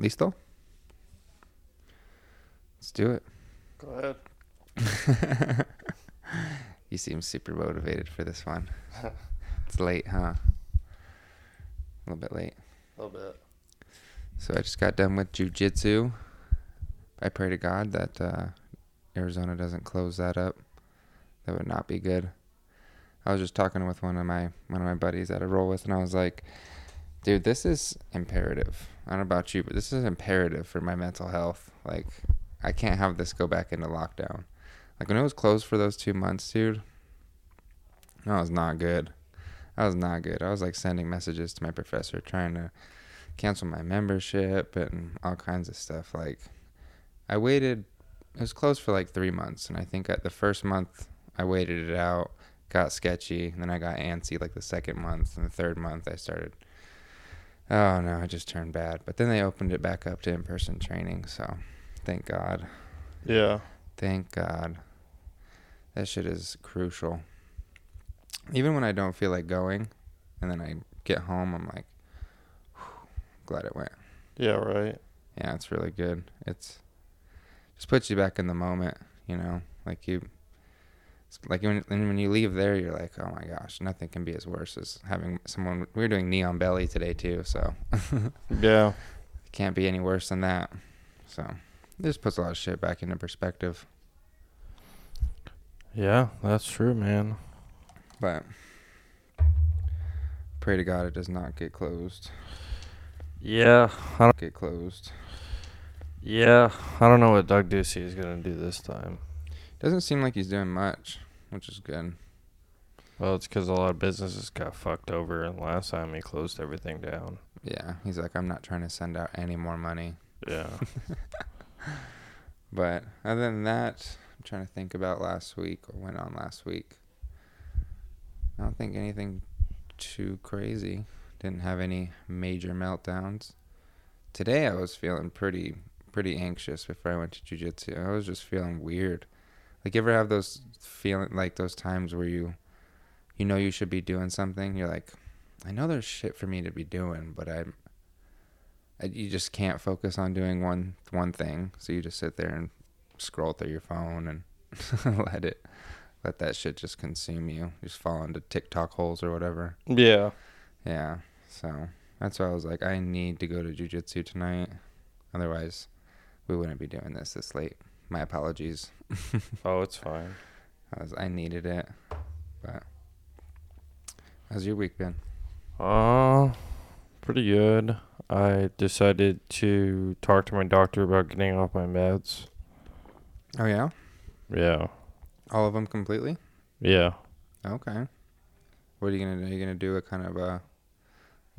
Listo? Let's do it. Go ahead. you seem super motivated for this one. it's late, huh? A little bit late. A little bit. So I just got done with jujitsu. I pray to God that uh, Arizona doesn't close that up. That would not be good. I was just talking with one of my one of my buddies that I roll with, and I was like, "Dude, this is imperative. I don't know about you, but this is imperative for my mental health. Like, I can't have this go back into lockdown. Like when it was closed for those two months, dude. That was not good. That was not good. I was like sending messages to my professor trying to cancel my membership and all kinds of stuff. Like, I waited. It was closed for like three months, and I think at the first month I waited it out, got sketchy, and then I got antsy like the second month, and the third month I started. Oh no, I just turned bad. But then they opened it back up to in-person training, so thank God. Yeah. Thank God. That shit is crucial. Even when I don't feel like going, and then I get home, I'm like, glad it went. Yeah, right. Yeah, it's really good. It's just puts you back in the moment, you know. Like you, like when and when you leave there, you're like, oh my gosh, nothing can be as worse as having someone. We are doing knee on belly today too, so Yeah. it can't be any worse than that. So it just puts a lot of shit back into perspective. Yeah, that's true, man. But pray to God it does not get closed. Yeah. I don't, Get closed. yeah. I don't know what Doug Ducey is gonna do this time. Doesn't seem like he's doing much, which is good. Well, it's because a lot of businesses got fucked over, and last time he closed everything down. Yeah, he's like, I'm not trying to send out any more money. Yeah. But other than that, I'm trying to think about last week or went on last week. I don't think anything too crazy. Didn't have any major meltdowns. Today I was feeling pretty pretty anxious before I went to jujitsu. I was just feeling weird. Like you ever have those feeling like those times where you you know you should be doing something, you're like, I know there's shit for me to be doing, but I'm I, you just can't focus on doing one one thing. So you just sit there and scroll through your phone and let it let that shit just consume you. Just fall into TikTok holes or whatever. yeah. Yeah. So that's why I was like, I need to go to jujitsu tonight. Otherwise, we wouldn't be doing this this late. My apologies. Oh, it's fine. I was I needed it. But how's your week been? Uh, pretty good. I decided to talk to my doctor about getting off my meds. Oh yeah, Yeah. all of them completely. Yeah. Okay. What are you gonna do? Are you gonna do a kind of a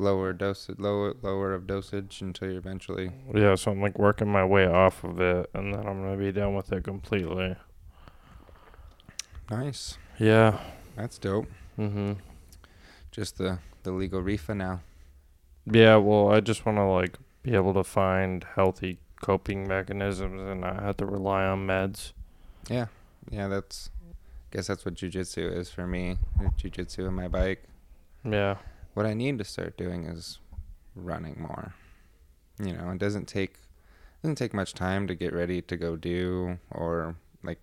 lower dose, lower lower of dosage until you eventually? Yeah, so I'm like working my way off of it, and then I'm gonna be done with it completely. Nice. Yeah. That's dope. Mm-hmm. Just the the legal reefa now. Yeah. Well, I just want to like be able to find healthy coping mechanisms and not have to rely on meds. Yeah. Yeah. That's. I guess that's what jujitsu is for me. Jujitsu and my bike. Yeah. What I need to start doing is running more. You know, it doesn't take doesn't take much time to get ready to go do or like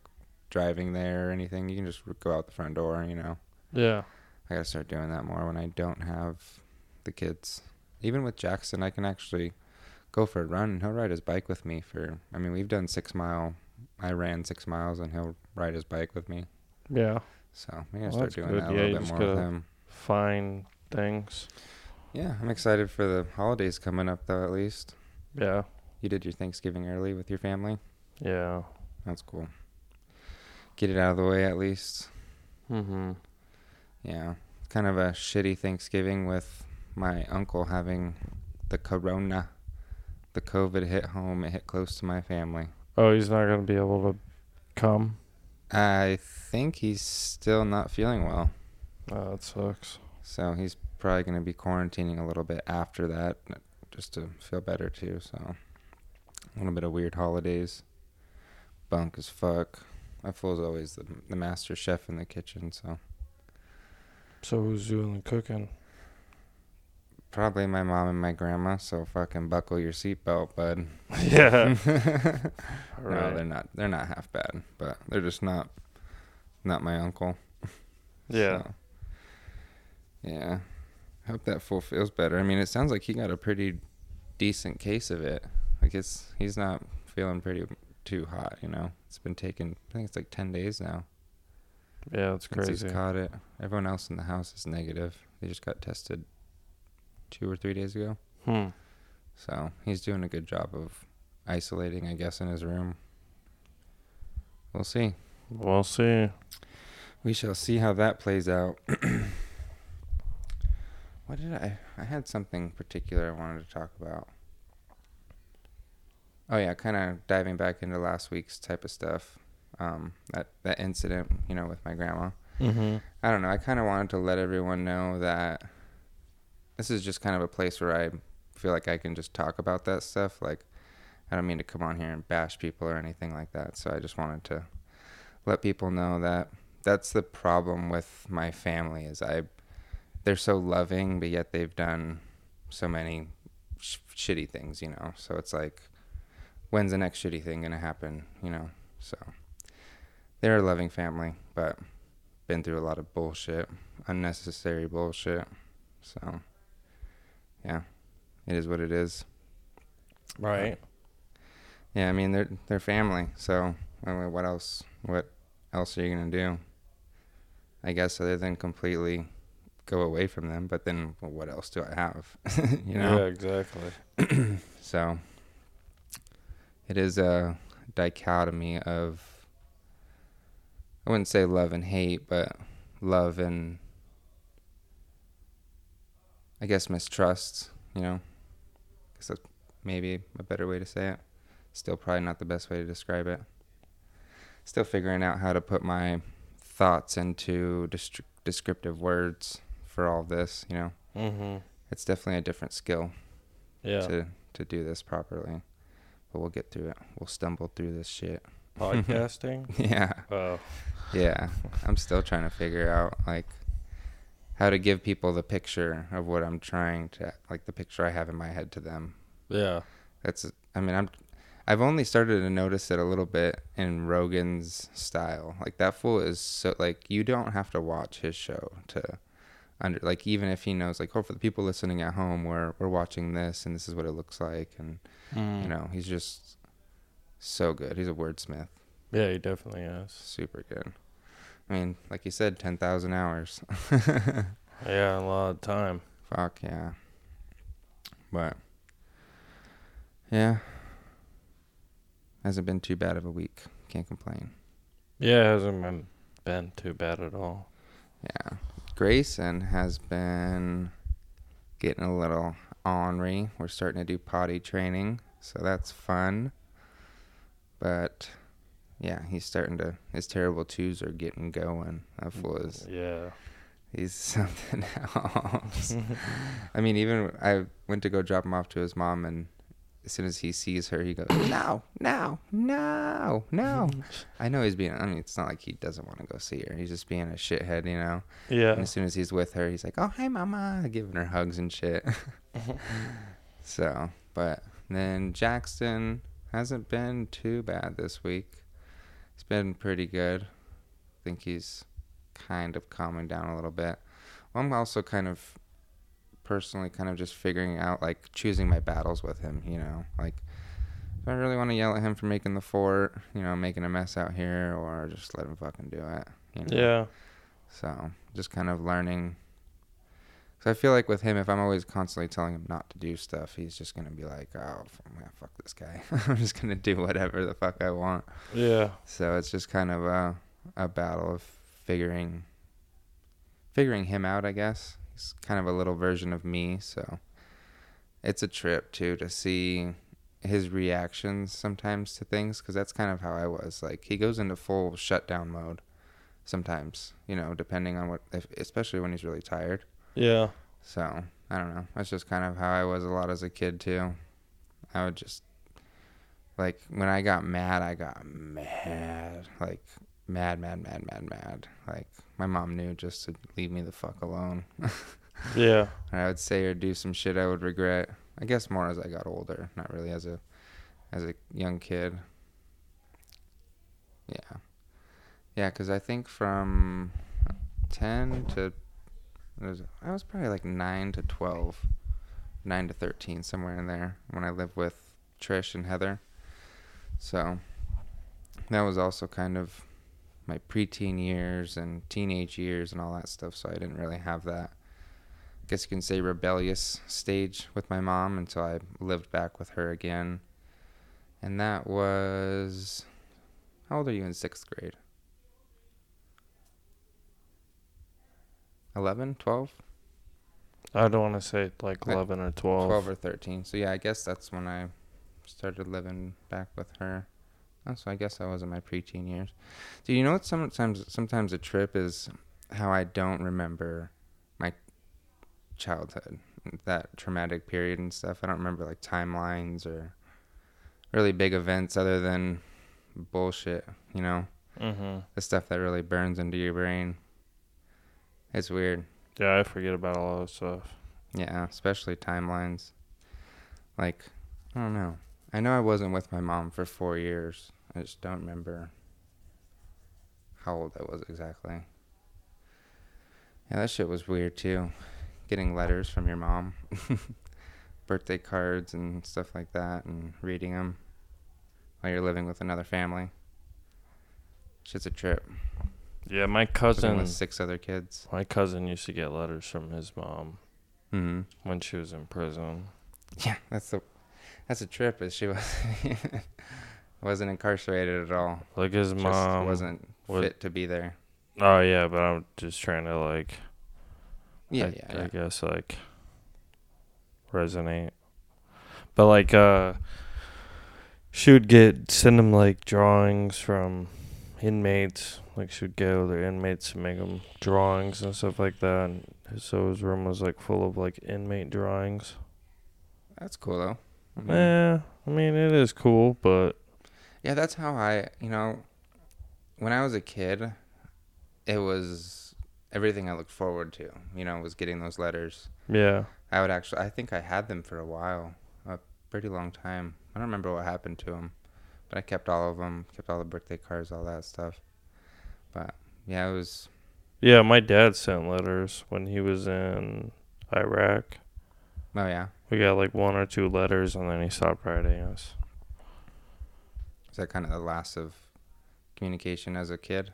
driving there or anything. You can just go out the front door. You know. Yeah. I gotta start doing that more when I don't have the kids. Even with Jackson, I can actually go for a run and he'll ride his bike with me for. I mean, we've done six mile. I ran six miles and he'll ride his bike with me. Yeah. So I'm gonna Well, start doing good. that a Yeah, little bit more with him. Find things. Yeah, I'm excited for the holidays coming up though. At least Yeah. you did your Thanksgiving early with your family. Yeah. That's cool. Get it out of the way at least. Mhm. Yeah, kind of a shitty Thanksgiving with my uncle having the corona. The COVID hit home. It hit close to my family. Oh, he's not gonna be able to come. I think he's still not feeling well. Oh, that sucks. So he's probably going to be quarantining a little bit after that just to feel better too. So a little bit of weird holidays. Bunk as fuck. My fool's always the, the master chef in the kitchen. So So who's doing the cooking? Probably my mom and my grandma. So fucking buckle your seatbelt, bud. Yeah. No, they're not. They're not half bad, but they're just not. Not my uncle. Yeah. So, yeah. I hope that fool feels better. I mean, it sounds like he got a pretty decent case of it. Like it's he's not feeling pretty too hot. You know, it's been taking. I think it's like ten days now Yeah, it's crazy. he's caught it. Everyone else in the house is negative. They just got tested two or three days ago. Hmm. So he's doing a good job of isolating, I guess, in his room. We'll see. We'll see. We shall see how that plays out. what did I? I had something particular I wanted to talk about. Oh yeah, kind of diving back into last week's type of stuff. Um, that that incident, you know, with my grandma. Mm-hmm. I don't know. I kind of wanted to let everyone know that this is just kind of a place where I feel like I can just talk about that stuff. Like, I don't mean to come on here and bash people or anything like that. So I just wanted to let people know that that's the problem with my family is I they're so loving, but yet they've done so many sh- shitty things, you know. So it's like, when's the next shitty thing gonna happen, you know? So they're a loving family, but been through a lot of bullshit, unnecessary bullshit. So, yeah, it is what it is. Right. Yeah, I mean they're they're family. So, I mean, what else? What else are you gonna do? I guess other than completely go away from them. But then, well, what else do I have? you know. Yeah, exactly. So, it is a dichotomy of I wouldn't say love and hate, but love and I guess mistrust, you know. I guess that's maybe a better way to say it. Still probably not the best way to describe it. Still figuring out how to put my thoughts into descriptive words for all this, you know. Mm-hmm. It's definitely a different skill Yeah. to to do this properly. But we'll get through it. We'll stumble through this shit. Podcasting. Yeah. oh. Yeah. I'm still trying to figure out like how to give people the picture of what I'm trying to like the picture I have in my head to them. Yeah. That's I mean, I'm I've only started to notice it a little bit in Rogan's style. Like that fool is so like you don't have to watch his show to under like even if he knows like oh for the people listening at home we're we're watching this and this is what it looks like and Mm. you know he's just so good. He's a wordsmith. Yeah, he definitely is. super good. I mean like you said 10,000 hours. Yeah, a lot of time. fuck yeah. But yeah. Hasn't been too bad of a week. Can't complain. Yeah, it hasn't been been too bad at all. yeah grayson has been getting a little ornery we're starting to do potty training so that's fun but yeah he's starting to his terrible twos are getting going that fool is Yeah. He's something else. I mean, even I went to go drop him off to his mom, and as soon as he sees her, he goes, "No, no, no, no." I know he's being. I mean, it's not like he doesn't want to go see her. He's just being a shithead, you know. Yeah. And as soon as he's with her, he's like, "Oh, hi, mama," giving her hugs and shit. so, but then Jackson hasn't been too bad this week. He's been pretty good. I think he's kind of calming down a little bit. Well, I'm also kind of personally kind of just figuring out like choosing my battles with him, you know, like if I really want to yell at him for making the fort, you know, making a mess out here, or just let him fucking do it, you know. Yeah. So just kind of learning. Because I feel like with him, if I'm always constantly telling him not to do stuff, he's just gonna be like, "Oh, yeah, fuck this guy. I'm just gonna do whatever the fuck I want." Yeah. So it's just kind of a a battle of figuring figuring him out, I guess. He's kind of a little version of me, so it's a trip too to see his reactions sometimes to things because that's kind of how I was. Like he goes into full shutdown mode sometimes, you know, depending on what, if, especially when he's really tired. Yeah. So I don't know. That's just kind of how I was a lot as a kid too. I would just like when I got mad, I got mad, like mad, mad, mad, mad, mad. Like my mom knew just to leave me the fuck alone. Yeah. or I would say or do some shit I would regret. I guess more as I got older, not really as a as a young kid. Yeah. Yeah, cuz I think from 10 to was, I was probably like 9 to 12, 9 to 13 somewhere in there when I lived with Trish and Heather. So that was also kind of my preteen years and teenage years and all that stuff, so I didn't really have that I guess you can say rebellious stage with my mom until I lived back with her again. And that was how old are you in sixth grade? 11, 12? I don't want to say like Like 11 or 12. 12 or 13. So yeah, I guess that's when I started living back with her. Oh, so I guess I was in my preteen years. Do you know what sometimes sometimes a trip is how I don't remember my childhood, that traumatic period and stuff. I don't remember like timelines or really big events other than bullshit, you know, Mm-hmm. the stuff that really burns into your brain. It's weird. Yeah, I forget about all that stuff. Yeah, especially timelines. Like, I don't know. I know I wasn't with my mom for four years. I just don't remember how old I was exactly. Yeah, that shit was weird too. Getting letters from your mom, birthday cards and stuff like that, and reading them while you're living with another family. Shit's a trip. Yeah, my cousin, with six other kids. my cousin used to get letters from his mom hmm when she was in prison. Yeah, that's the that's a trip. Is she was wasn't incarcerated at all. Like his Just mom wasn't was- fit to be there. Oh yeah, but I'm just trying to like Yeah, I, yeah, I yeah. guess like resonate. But like uh she would get send him like drawings from inmates. Like she would get other inmates to make them drawings and stuff like that. And so his room was like full of like inmate drawings. That's cool though. I mean, Yeah, I mean it is cool, but Yeah, that's how I, you know, when I was a kid, it was everything I looked forward to. You know, was getting those letters. yeah, I would actually, I think I had them for a while, a pretty long time. I don't remember what happened to them, but I kept all of them, kept all the birthday cards, all that stuff. But yeah, it was. yeah. My dad sent letters when he was in Iraq. Oh yeah, We got like one or two letters, and then he stopped writing us. That kind of the last of communication as a kid?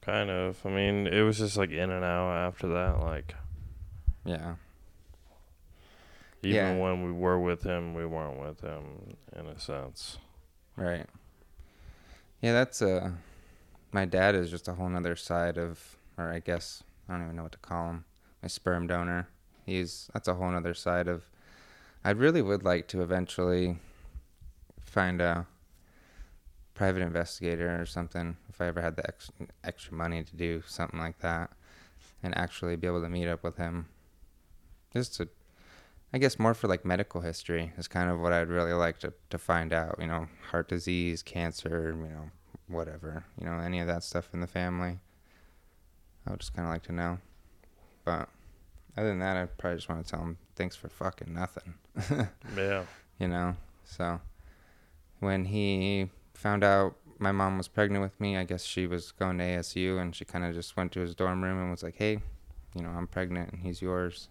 Kind of. I mean, it was just like in and out after that. Like Yeah. even Yeah. when we were with him, we weren't with him in a sense. Right. Yeah, that's uh my dad is just a whole nother side of or I guess I don't even know what to call him. My sperm donor. He's that's a whole nother side of I really would like to eventually find a private investigator or something if I ever had the ex- extra money to do something like that and actually be able to meet up with him. Just to I guess more for like medical history is kind of what I'd really like to, to find out. You know, heart disease, cancer, you know, whatever. You know, any of that stuff in the family. I would just kind of like to know. But other than that, I probably just want to tell him thanks for fucking nothing. Yeah. you know, so when he found out my mom was pregnant with me, I guess she was going to ASU and she kind of just went to his dorm room and was like, hey, you know, I'm pregnant and he's yours.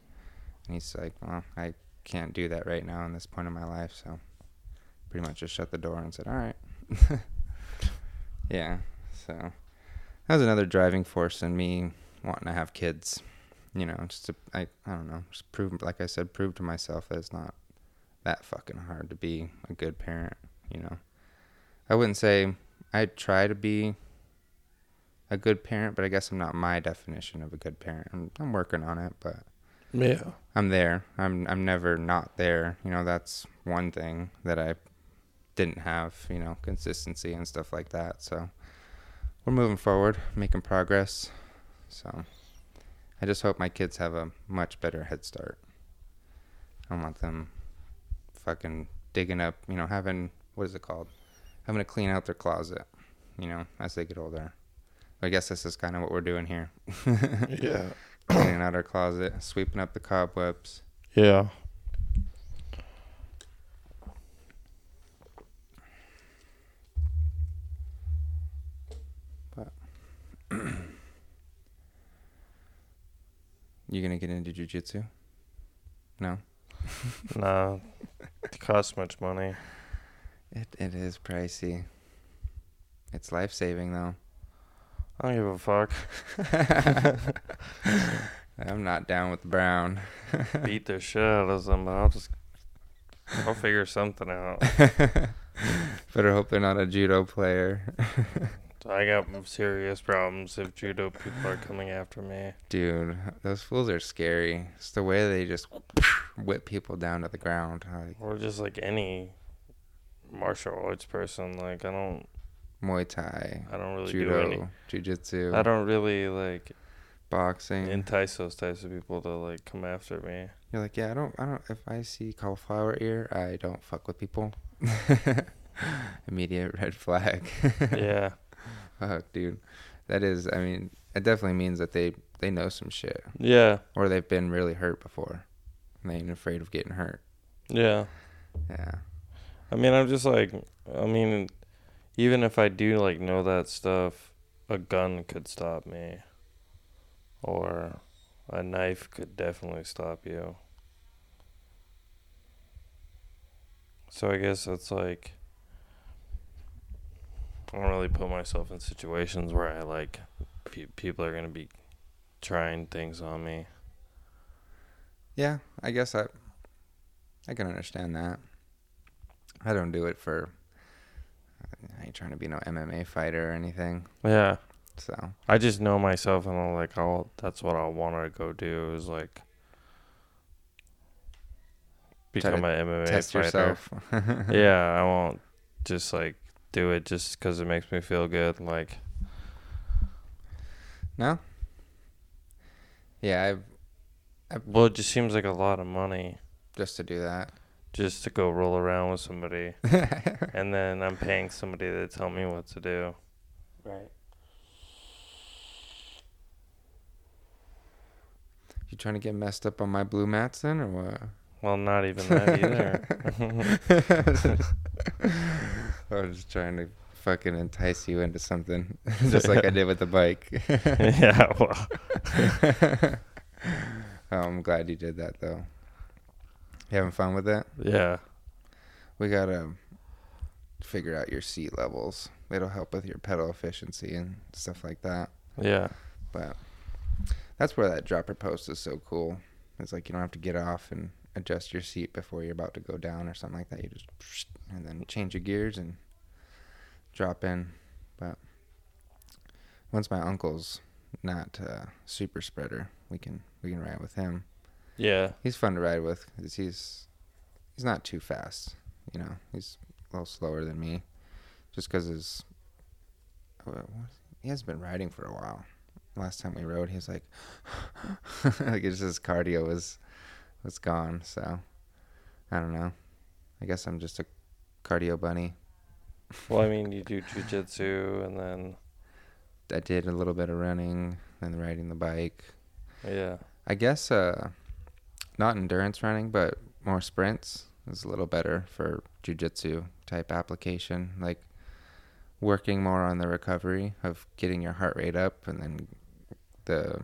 And he's like, well, I can't do that right now in this point in my life. So pretty much just shut the door and said, all right. yeah. So that was another driving force in me wanting to have kids. You know, just to, I, I don't know, just prove, like I said, prove to myself that it's not that fucking hard to be a good parent, you know. I wouldn't say I try to be a good parent, but I guess I'm not my definition of a good parent. I'm, I'm working on it, but Yeah. I'm there. I'm I'm never not there. You know, that's one thing that I didn't have, you know, consistency and stuff like that. So we're moving forward, making progress. So I just hope my kids have a much better head start. I don't want them fucking digging up, you know, having what is it called? Having to clean out their closet, you know, as they get older. I guess this is kind of what we're doing here. Yeah. cleaning out our closet, sweeping up the cobwebs. Yeah. You gonna get into jujitsu? No. no. it costs much money. It it is pricey. It's life saving though. I don't give a fuck. I'm not down with Brown. Beat the shit out of them, but I'll just I'll figure something out. Better hope they're not a judo player. I got serious problems if judo people are coming after me. Dude, those fools are scary. It's the way they just whip people down to the ground. Like Or just like any martial arts person. Like I don't Muay Thai, I don't really do any judo, jujitsu, I don't really like boxing. entice those types of people to like come after me. You're like, yeah, I don't, I don't. If I see cauliflower ear, I don't fuck with people. Immediate red flag. yeah. Fuck, dude. That is, I mean, it definitely means that they they know some shit, Yeah. or they've been really hurt before. And they ain't afraid of getting hurt. Yeah. Yeah. I mean, I'm just like, I mean, even if I do like know that stuff, a gun could stop me, or a knife could definitely stop you. So I guess it's like, I don't really put myself in situations where I like, pe- people are gonna be trying things on me. Yeah, I guess I I can understand that. I don't do it for I ain't trying to be no MMA fighter or anything. Yeah. So, I just know myself, and I'm like, I'll. That's what I want to go do is like become an MMA test fighter. yourself. yeah, I won't just like do it just because it makes me feel good. Like, No? Yeah, I've well, it just seems like a lot of money just to do that. Just to go roll around with somebody, and then I'm paying somebody to tell me what to do. Right. You trying to get messed up on my blue mats then, or what? Well, not even that either. I was just trying to fucking entice you into something, just like I did with the bike. yeah. Well, oh, I'm glad you did that though. Having fun with it? yeah. We gotta figure out your seat levels. It'll help with your pedal efficiency and stuff like that. Yeah. But that's where that dropper post is so cool. It's like you don't have to get off and adjust your seat before you're about to go down or something like that. You just and then change your gears and drop in. But once my uncle's not a super spreader, we can we can ride with him. Yeah. He's fun to ride with 'cause he's he's not too fast. You know, he's a little slower than me, just because his uh, he hasn't been riding for a while. Last time we rode, he was like, like it's his cardio was was gone. So I don't know. I guess I'm just a cardio bunny. Well, I mean, you do jujitsu, and then I did a little bit of running, and riding the bike. yeah. I guess uh, not endurance running, but more sprints is a little better for jujitsu type application. Like working more on the recovery of getting your heart rate up, and then the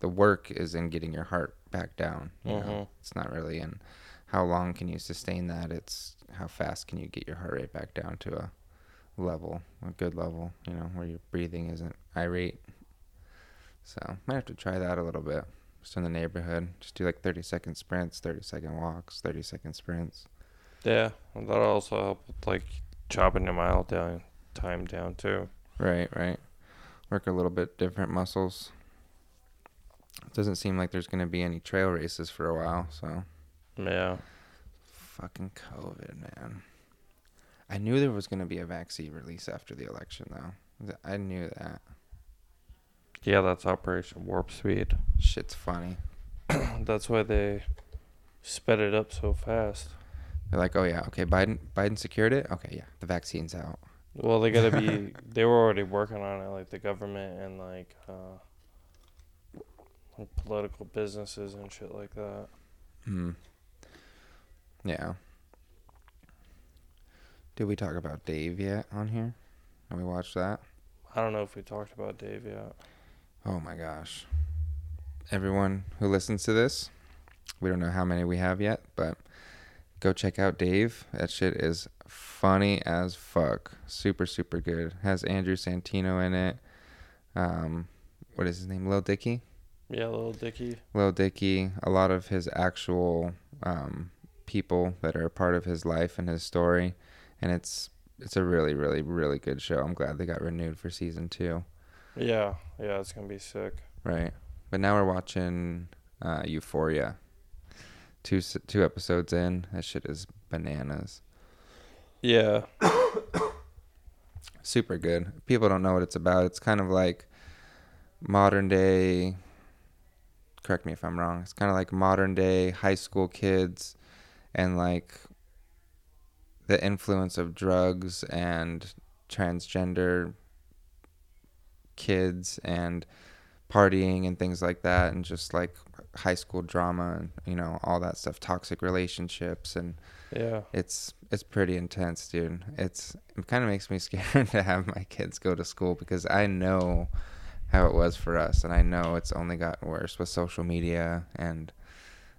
the work is in getting your heart back down. You know? Mhm. It's not really in how long can you sustain that. It's how fast can you get your heart rate back down to a level, a good level. You know, where your breathing isn't irate. So might have to try that a little bit just in the neighborhood. Just do like 30 second sprints, 30 second walks, 30 second sprints. Yeah, and that'll also help with like chopping your mile down time down too. Right, right. Work a little bit different muscles. It doesn't seem like there's going to be any trail races for a while, so Yeah. fucking COVID, man. I knew there was going to be a vaccine release after the election though. I knew that. Yeah, that's Operation Warp Speed. Shit's funny. that's why they sped it up so fast. They're like, "Oh yeah, okay, Biden Biden secured it. Okay, yeah, the vaccine's out." Well, they gotta be. they were already working on it, like the government and like uh, like political businesses and shit like that. Hmm. Yeah. Did we talk about Dave yet on here? Have we watched that? I don't know if we talked about Dave yet. Oh my gosh. Everyone who listens to this, we don't know how many we have yet, but go check out Dave. That shit is funny as fuck. Super, super good. Has Andrew Santino in it. Um, what is his name? Lil Dicky? Yeah, Lil Dicky. Lil Dicky. A lot of his actual um, people that are a part of his life and his story. And it's it's a really, really, really good show. I'm glad they got renewed for season two. Yeah, yeah, it's gonna be sick. Right. But now we're watching uh, Euphoria. Two two episodes in, that shit is bananas. Yeah, Super good. People don't know what it's about. It's kind of like modern day. Correct me if I'm wrong. It's kind of like modern day high school kids, and like the influence of drugs and transgender kids and partying and things like that and just like high school drama and you know all that stuff toxic relationships and yeah, it's it's pretty intense dude. It's it kind of makes me scared to have my kids go to school because i know how it was for us and i know it's only gotten worse with social media and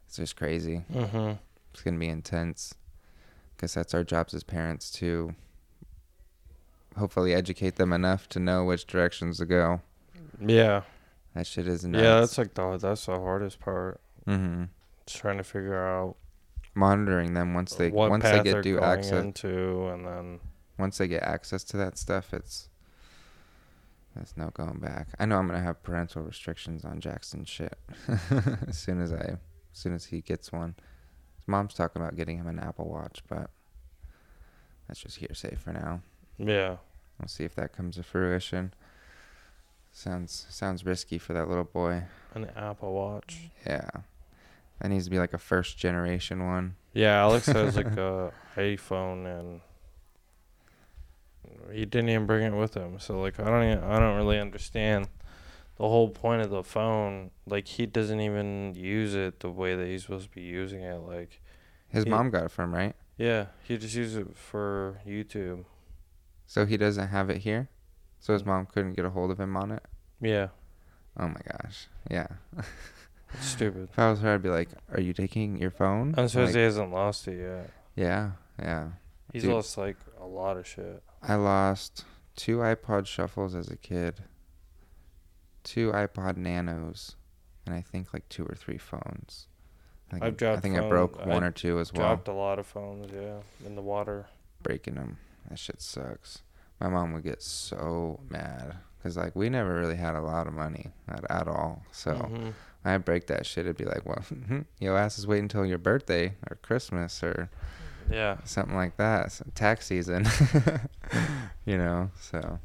it's just crazy. Mm-hmm. it's gonna be intense because that's our jobs as parents to hopefully educate them enough to know which directions to go yeah, that shit is nuts. yeah. That's like the that's the hardest part. Mm-hmm. Just trying to figure out monitoring them once they once they get due access into, and then once they get access to that stuff, it's there's no going back. I know I'm gonna have parental restrictions on Jackson shit as soon as I, as soon as he gets one. His mom's talking about getting him an Apple Watch, but that's just hearsay for now. Yeah, We'll see if that comes to fruition. Sounds sounds risky for that little boy. an Apple Watch. Yeah, that needs to be like a first generation one. Yeah, Alex has like a iPhone and he didn't even bring it with him. So like I don't even, I don't really understand the whole point of the phone. Like he doesn't even use it the way that he's supposed to be using it. Like His He- mom got it from right, yeah, he just uses it for YouTube. So he doesn't have it here. So his mom couldn't get a hold of him on it. Yeah, Oh my gosh. Yeah. stupid. If I was her, I'd be like, "Are you taking your phone?" I'm surprised Like, he hasn't lost it yet. yeah, yeah. He's Dude. lost like a lot of shit. I lost two iPod shuffles as a kid, two iPod Nanos, and I think like two or three phones. I think, I've I, dropped think I phone- broke I one or two as well. Dropped a lot of phones. Yeah, in the water. Breaking them. That shit sucks. My mom would get so mad because like we never really had a lot of money at, at all. So Mhm. I break that shit. It'd be like, well, your ass is waiting until your birthday or Christmas or yeah, something like that. So tax season, you know. So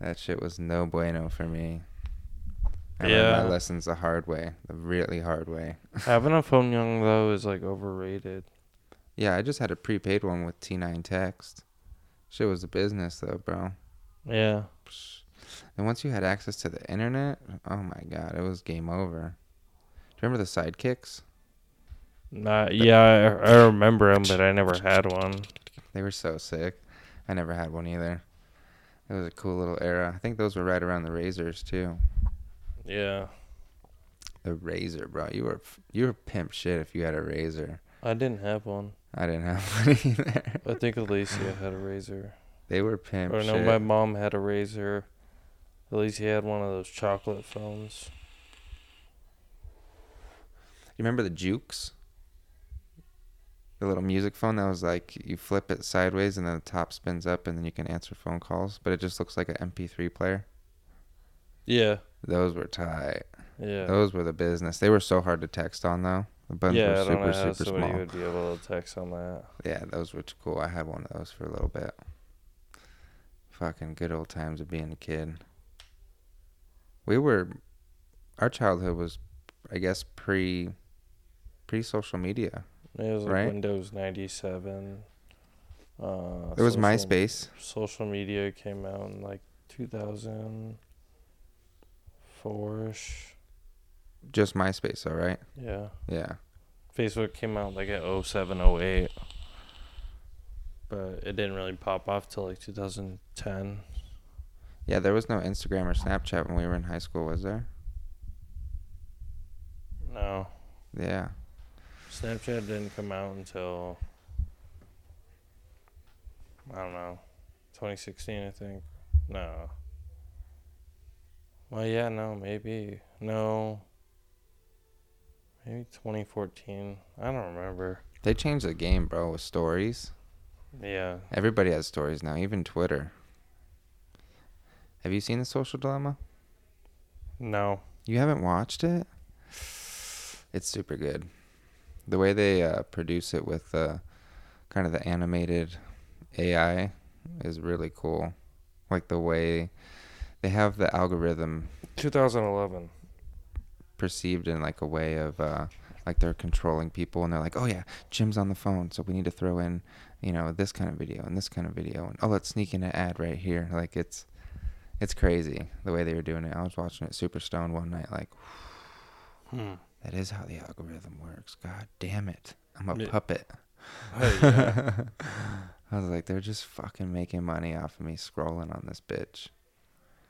that shit was no bueno for me. I learned Yeah. my lessons the hard way, the really hard way. having a phone young though is like overrated. Yeah, I just had a prepaid one with T9 text. Shit was a business though, bro. Yeah. And once you had access to the internet, oh my god, it was game over. Do you remember the sidekicks? Nah, yeah, I, I remember them, but I never had one. They were so sick. I never had one either. It was a cool little era. I think those were right around the razors too. Yeah, The razor, bro. You were you were pimp shit if you had a razor. I didn't have one. I didn't have one either. I think Alicia had a razor. They were pimp Or no, shit. my mom had a razor. Alicia had one of those chocolate phones. You remember the Jukes? The little music phone that was like you flip it sideways and then the top spins up and then you can answer phone calls, but it just looks like an MP3 player. Yeah, Those were tight. yeah. Those were the business. They were so hard to text on though. The buttons yeah, were I don't super super somebody small. would be able to text on that. Yeah, those were cool. I had one of those for a little bit. Fucking good old times of being a kid. We were, our childhood was, I guess, pre, pre social media. It was like Right. Windows 97. Uh, It was social- MySpace. Social media came out in like 2004 ish. Just MySpace, though, right? Yeah. Yeah. Facebook came out like at 07, 08. But it didn't really pop off till like 2010. Yeah, there was no Instagram or Snapchat when we were in high school, was there? No. Yeah. Snapchat didn't come out until I don't know, 2016, I think. No. Well, yeah, no, maybe no. Maybe 2014. I don't remember. They changed the game, bro, with stories. Yeah. Everybody has stories now, even Twitter. Have you seen The Social Dilemma? No. You haven't watched it? It's super good. The way they uh, produce it with uh, kind of the animated AI is really cool. Like the way they have the algorithm 2011. Perceived in like a way of uh, like they're controlling people and they're like, oh yeah, Jim's on the phone, so we need to throw in, you know, this kind of video and this kind of video and oh let's sneak in an ad right here. Like it's it's crazy the way they were doing it. I was watching it super stoned one night, like Hmm. that is how the algorithm works. God damn it, I'm a Yeah. puppet. Hey, yeah. I was like, they're just fucking making money off of me scrolling on this bitch.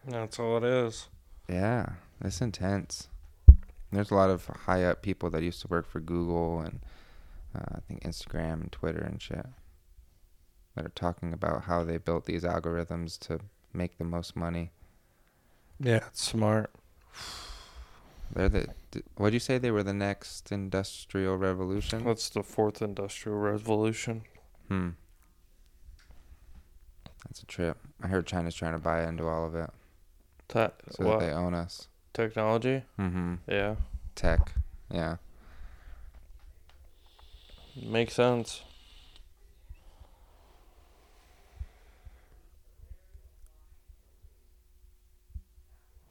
That's all it is. Yeah, it's intense. There's a lot of high up people that used to work for Google and uh, I think Instagram and Twitter and shit that are talking about how they built these algorithms to make the most money. Yeah, it's smart. They're the. What'd you say they were the next industrial revolution? That's the fourth industrial revolution. Hmm. That's a trip. I heard China's trying to buy into all of it That so what that they own us. Technology? Mm-hmm. Yeah, Tech. Yeah. makes sense.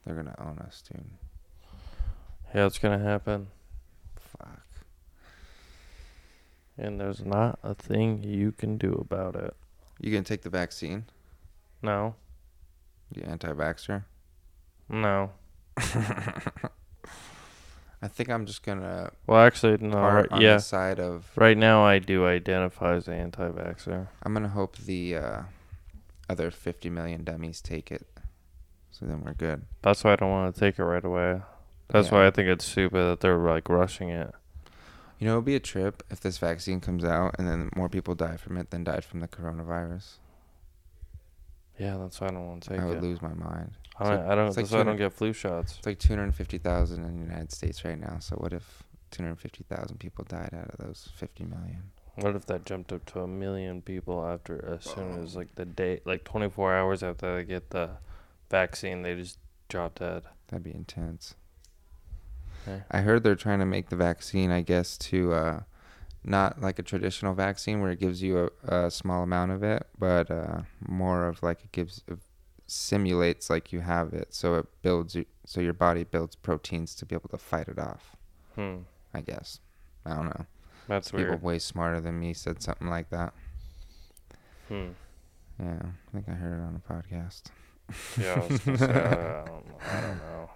They're gonna own us, dude. Yeah, it's gonna happen, Fuck. and there's not a thing you can do about it. You gonna take the vaccine? No, You anti-vaxxer? no. I think I'm just gonna Well, actually, no. Right, on yeah, the side of. right now I do identify as an anti-vaxxer. I'm gonna hope the uh, other 50 million dummies take it, so then we're good. That's why I don't want to take it right away. That's Yeah. why I think it's stupid that they're like rushing it. You know, it'd be a trip if this vaccine comes out and then more people die from it than died from the coronavirus. Yeah, that's why I don't want to take it. I would it. lose my mind. I don't. I don't. like why I don't get flu shots. It's like 250,000 in the United States right now. So what if 250,000 people died out of those 50 million? What if that jumped up to a million people after as soon as like the day, like 24 hours after they get the vaccine, they just drop dead. That'd be intense. Okay. I heard they're trying to make the vaccine, I guess, to uh, not like a traditional vaccine where it gives you a, a small amount of it, but uh, more of like it gives simulates like you have it, so it builds you, so your body builds proteins to be able to fight it off. Hmm. I guess. I don't know. That's People weird. way smarter than me said something like that. Hmm. Yeah, I think I heard it on a podcast. Yeah. I, was gonna say, I, don't, know. I don't know.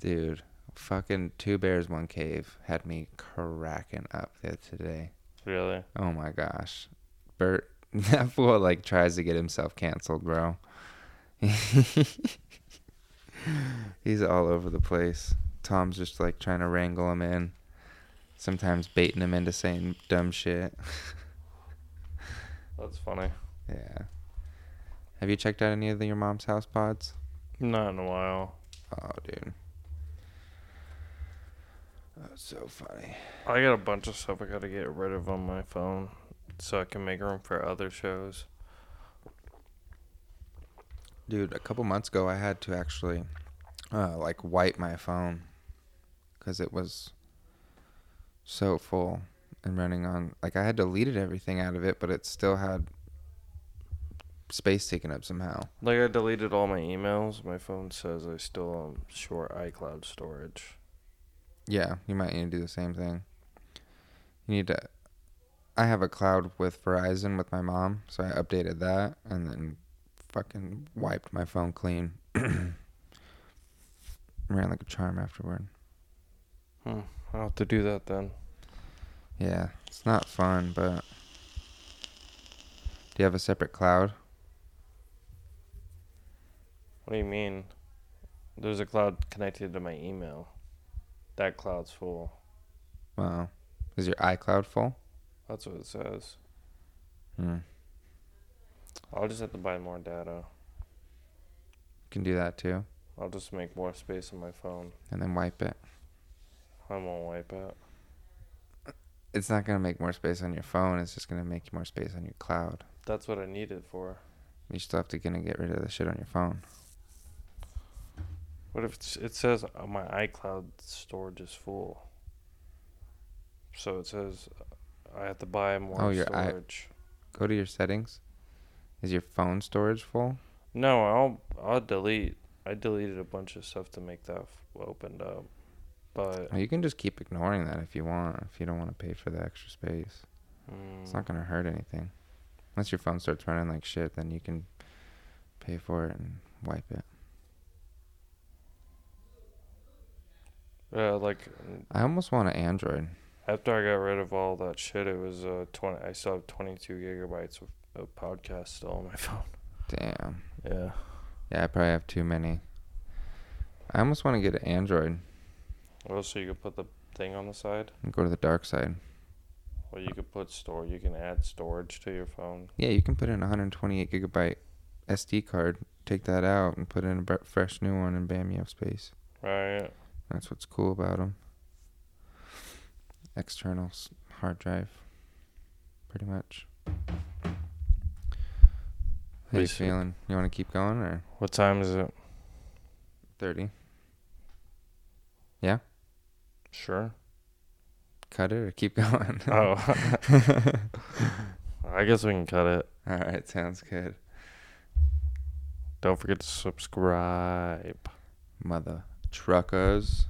Dude, fucking two bears, one cave had me cracking up there today. Really? Oh my gosh. Bert, that fool like tries to get himself canceled, bro. He's all over the place. Tom's just like trying to wrangle him in. Sometimes baiting him into saying dumb shit. That's funny. Yeah. Have you checked out any of the, your mom's house pods? Not in a while. Oh, dude. That's so funny. I got a bunch of stuff I gotta get rid of on my phone so I can make room for other shows. Dude, a couple months ago, I had to actually, uh, like, wipe my phone because it was so full and running on. Like, I had deleted everything out of it, but it still had space taken up somehow. Like I deleted all my emails. My phone says I still um short iCloud storage. Yeah, you might need to do the same thing. You need to. I have a cloud with Verizon with my mom, so I updated that and then fucking wiped my phone clean. Ran like a charm afterward. Hmm. I'll have to do that then. Yeah, it's not fun, but do you have a separate cloud? What do you mean? There's a cloud connected to my email. That cloud's full. Wow. Is your iCloud full? That's what it says. Hmm. I'll just have to buy more data. You can do that too, I'll just make more space on my phone. and then wipe it. I won't wipe it. It's not gonna make more space on your phone. It's just gonna make more space on your cloud. That's what I need it for. You still have to gonna get rid of the shit on your phone. What if it's, it says uh, my iCloud storage is full? So it says uh, I have to buy more Oh, your i- Go to your settings. Is your phone storage full? no, I'll I'll delete. I deleted a bunch of stuff to make that f- opened up, but Oh, you can just keep ignoring that if you want. If you don't want to pay for the extra space, it's mm, not gonna hurt anything. Unless your phone starts running like shit, then you can pay for it and wipe it. uh, like I almost want an Android. after I got rid of all that shit, it was uh twenty. I still have twenty two gigabytes of, of podcasts still on my phone. Damn. Yeah. Yeah, I probably have too many. I almost want to get an Android Well, so you could put the thing on the side. and go to the dark side. Well, you could put store. You can add storage to your phone. Yeah, you can put in a 128 gigabyte SD card, take that out, and put in a fresh new one, and bam, you have space. Right. That's what's cool about them. External hard drive, pretty much. How you feeling? You want to keep going or What time is it? 30? Yeah. Sure. Cut it or keep going? Oh. I guess we can cut it. All right, sounds good. Don't forget to subscribe. Mother truckers.